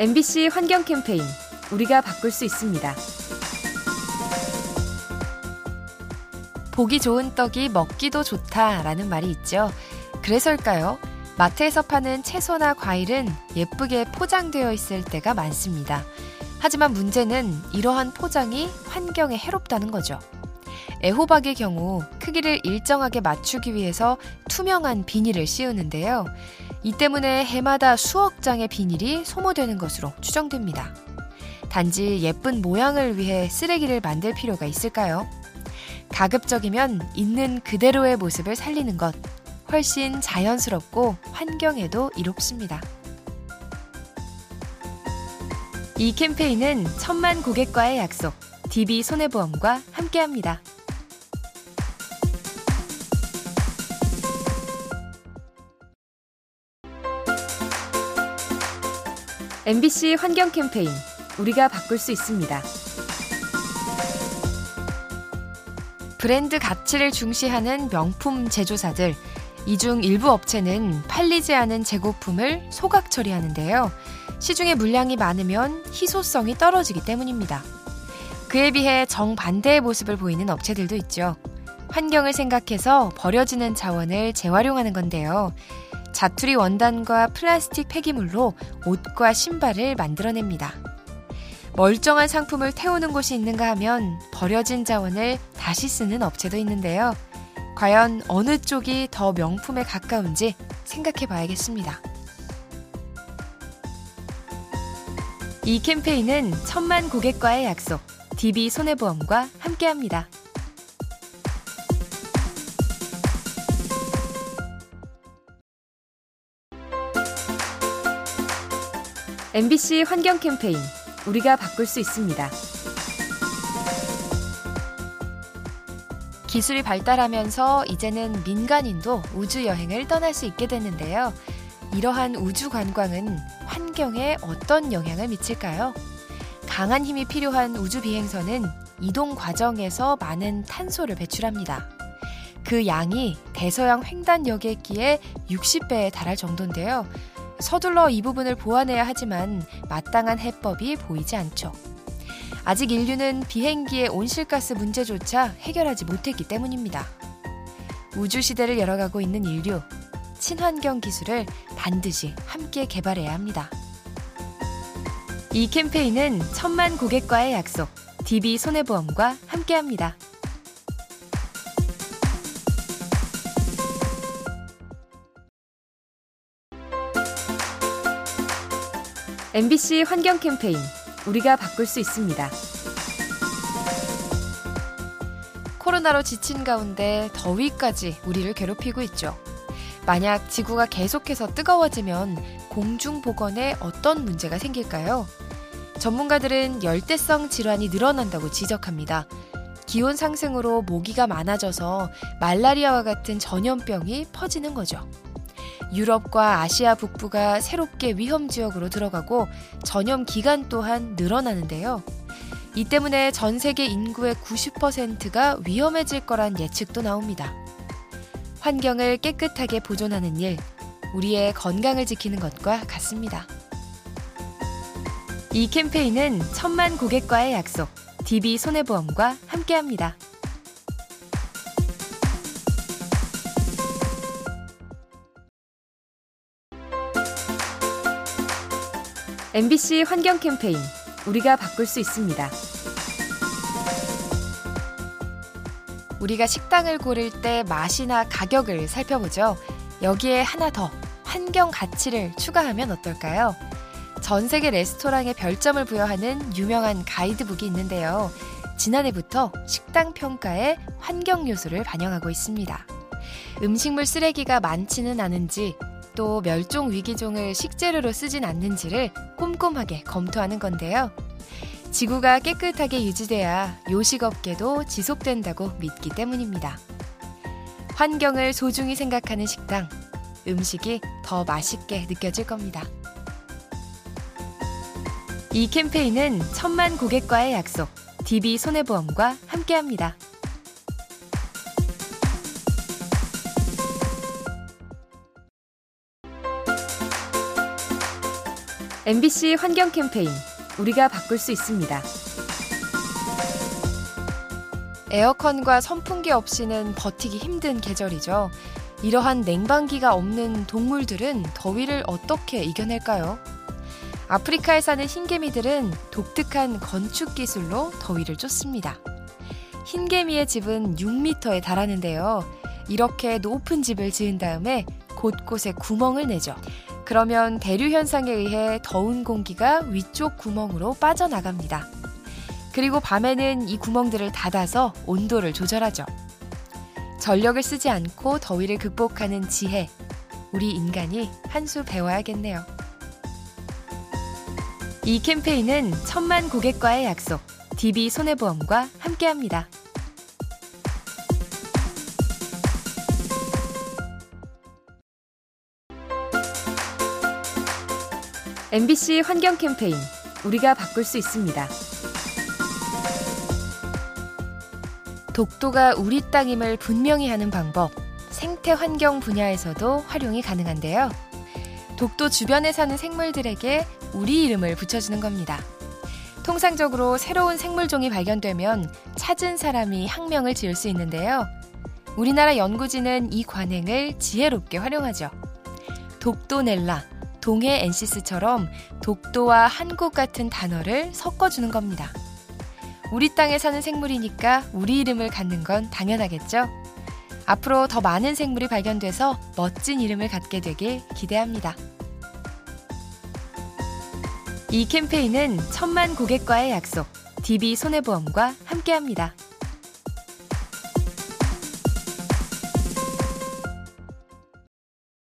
MBC 환경 캠페인 우리가 바꿀 수 있습니다. 보기 좋은 떡이 먹기도 좋다라는 말이 있죠. 그래서일까요? 마트에서 파는 채소나 과일은 예쁘게 포장되어 있을 때가 많습니다. 하지만 문제는 이러한 포장이 환경에 해롭다는 거죠. 애호박의 경우 크기를 일정하게 맞추기 위해서 투명한 비닐을 씌우는데요. 이 때문에 해마다 수억 장의 비닐이 소모되는 것으로 추정됩니다. 단지 예쁜 모양을 위해 쓰레기를 만들 필요가 있을까요? 가급적이면 있는 그대로의 모습을 살리는 것 훨씬 자연스럽고 환경에도 이롭습니다. 이 캠페인은 천만 고객과의 약속, DB 손해보험과 함께합니다. MBC 환경 캠페인 우리가 바꿀 수 있습니다. 브랜드 가치를 중시하는 명품 제조사들 이 중 일부 업체는 팔리지 않은 재고품을 소각 처리하는데요. 시중에 물량이 많으면 희소성이 떨어지기 때문입니다. 그에 비해 정반대의 모습을 보이는 업체들도 있죠. 환경을 생각해서 버려지는 자원을 재활용하는 건데요. 자투리 원단과 플라스틱 폐기물로 옷과 신발을 만들어냅니다. 멀쩡한 상품을 태우는 곳이 있는가 하면 버려진 자원을 다시 쓰는 업체도 있는데요. 과연 어느 쪽이 더 명품에 가까운지 생각해 봐야겠습니다. 이 캠페인은 천만 고객과의 약속, DB 손해보험과 함께합니다. MBC 환경 캠페인 우리가 바꿀 수 있습니다. 기술이 발달하면서 이제는 민간인도 우주 여행을 떠날 수 있게 됐는데요. 이러한 우주 관광은 환경에 어떤 영향을 미칠까요? 강한 힘이 필요한 우주 비행선은 이동 과정에서 많은 탄소를 배출합니다. 그 양이 대서양 횡단여객기의 60배에 달할 정도인데요. 서둘러 이 부분을 보완해야 하지만 마땅한 해법이 보이지 않죠. 아직 인류는 비행기의 온실가스 문제조차 해결하지 못했기 때문입니다. 우주 시대를 열어가고 있는 인류, 친환경 기술을 반드시 함께 개발해야 합니다. 이 캠페인은 천만 고객과의 약속, DB 손해보험과 함께합니다. MBC 환경 캠페인 우리가 바꿀 수 있습니다. 코로나로 지친 가운데 더위까지 우리를 괴롭히고 있죠. 만약 지구가 계속해서 뜨거워지면 공중 보건에 어떤 문제가 생길까요? 전문가들은 열대성 질환이 늘어난다고 지적합니다. 기온 상승으로 모기가 많아져서 말라리아와 같은 전염병이 퍼지는 거죠. 유럽과 아시아 북부가 새롭게 위험 지역으로 들어가고 전염 기간 또한 늘어나는데요. 이 때문에 전 세계 인구의 90%가 위험해질 거란 예측도 나옵니다. 환경을 깨끗하게 보존하는 일, 우리의 건강을 지키는 것과 같습니다. 이 캠페인은 천만 고객과의 약속, DB 손해보험과 함께합니다. MBC 환경 캠페인 우리가 바꿀 수 있습니다. 우리가 식당을 고를 때 맛이나 가격을 살펴보죠. 여기에 하나 더 환경 가치를 추가하면 어떨까요? 전 세계 레스토랑에 별점을 부여하는 유명한 가이드북이 있는데요. 지난해부터 식당 평가에 환경 요소를 반영하고 있습니다. 음식물 쓰레기가 많지는 않은지 또 멸종 위기종을 식재료로 쓰진 않는지를 꼼꼼하게 검토하는 건데요. 지구가 깨끗하게 유지돼야 요식업계도 지속된다고 믿기 때문입니다. 환경을 소중히 생각하는 식당, 음식이 더 맛있게 느껴질 겁니다. 이 캠페인은 천만 고객과의 약속, DB 손해보험과 함께합니다. MBC 환경 캠페인 우리가 바꿀 수 있습니다. 에어컨과 선풍기 없이는 버티기 힘든 계절이죠. 이러한 냉방기가 없는 동물들은 더위를 어떻게 이겨낼까요? 아프리카에 사는 흰개미들은 독특한 건축 기술로 더위를 쫓습니다. 흰개미의 집은 6m에 달하는데요. 이렇게 높은 집을 지은 다음에 곳곳에 구멍을 내죠. 그러면 대류 현상에 의해 더운 공기가 위쪽 구멍으로 빠져나갑니다. 그리고 밤에는 이 구멍들을 닫아서 온도를 조절하죠. 전력을 쓰지 않고 더위를 극복하는 지혜. 우리 인간이 한 수 배워야겠네요. 이 캠페인은 천만 고객과의 약속, DB 손해보험과 함께합니다. MBC 환경 캠페인 우리가 바꿀 수 있습니다. 독도가 우리 땅임을 분명히 하는 방법, 생태 환경 분야에서도 활용이 가능한데요. 독도 주변에 사는 생물들에게 우리 이름을 붙여주는 겁니다. 통상적으로 새로운 생물종이 발견되면 찾은 사람이 학명을 지을 수 있는데요. 우리나라 연구진은 이 관행을 지혜롭게 활용하죠. 독도넬라, 동해 엔시스처럼 독도와 한국 같은 단어를 섞어주는 겁니다. 우리 땅에 사는 생물이니까 우리 이름을 갖는 건 당연하겠죠? 앞으로 더 많은 생물이 발견돼서 멋진 이름을 갖게 되길 기대합니다. 이 캠페인은 천만 고객과의 약속, DB 손해보험과 함께합니다.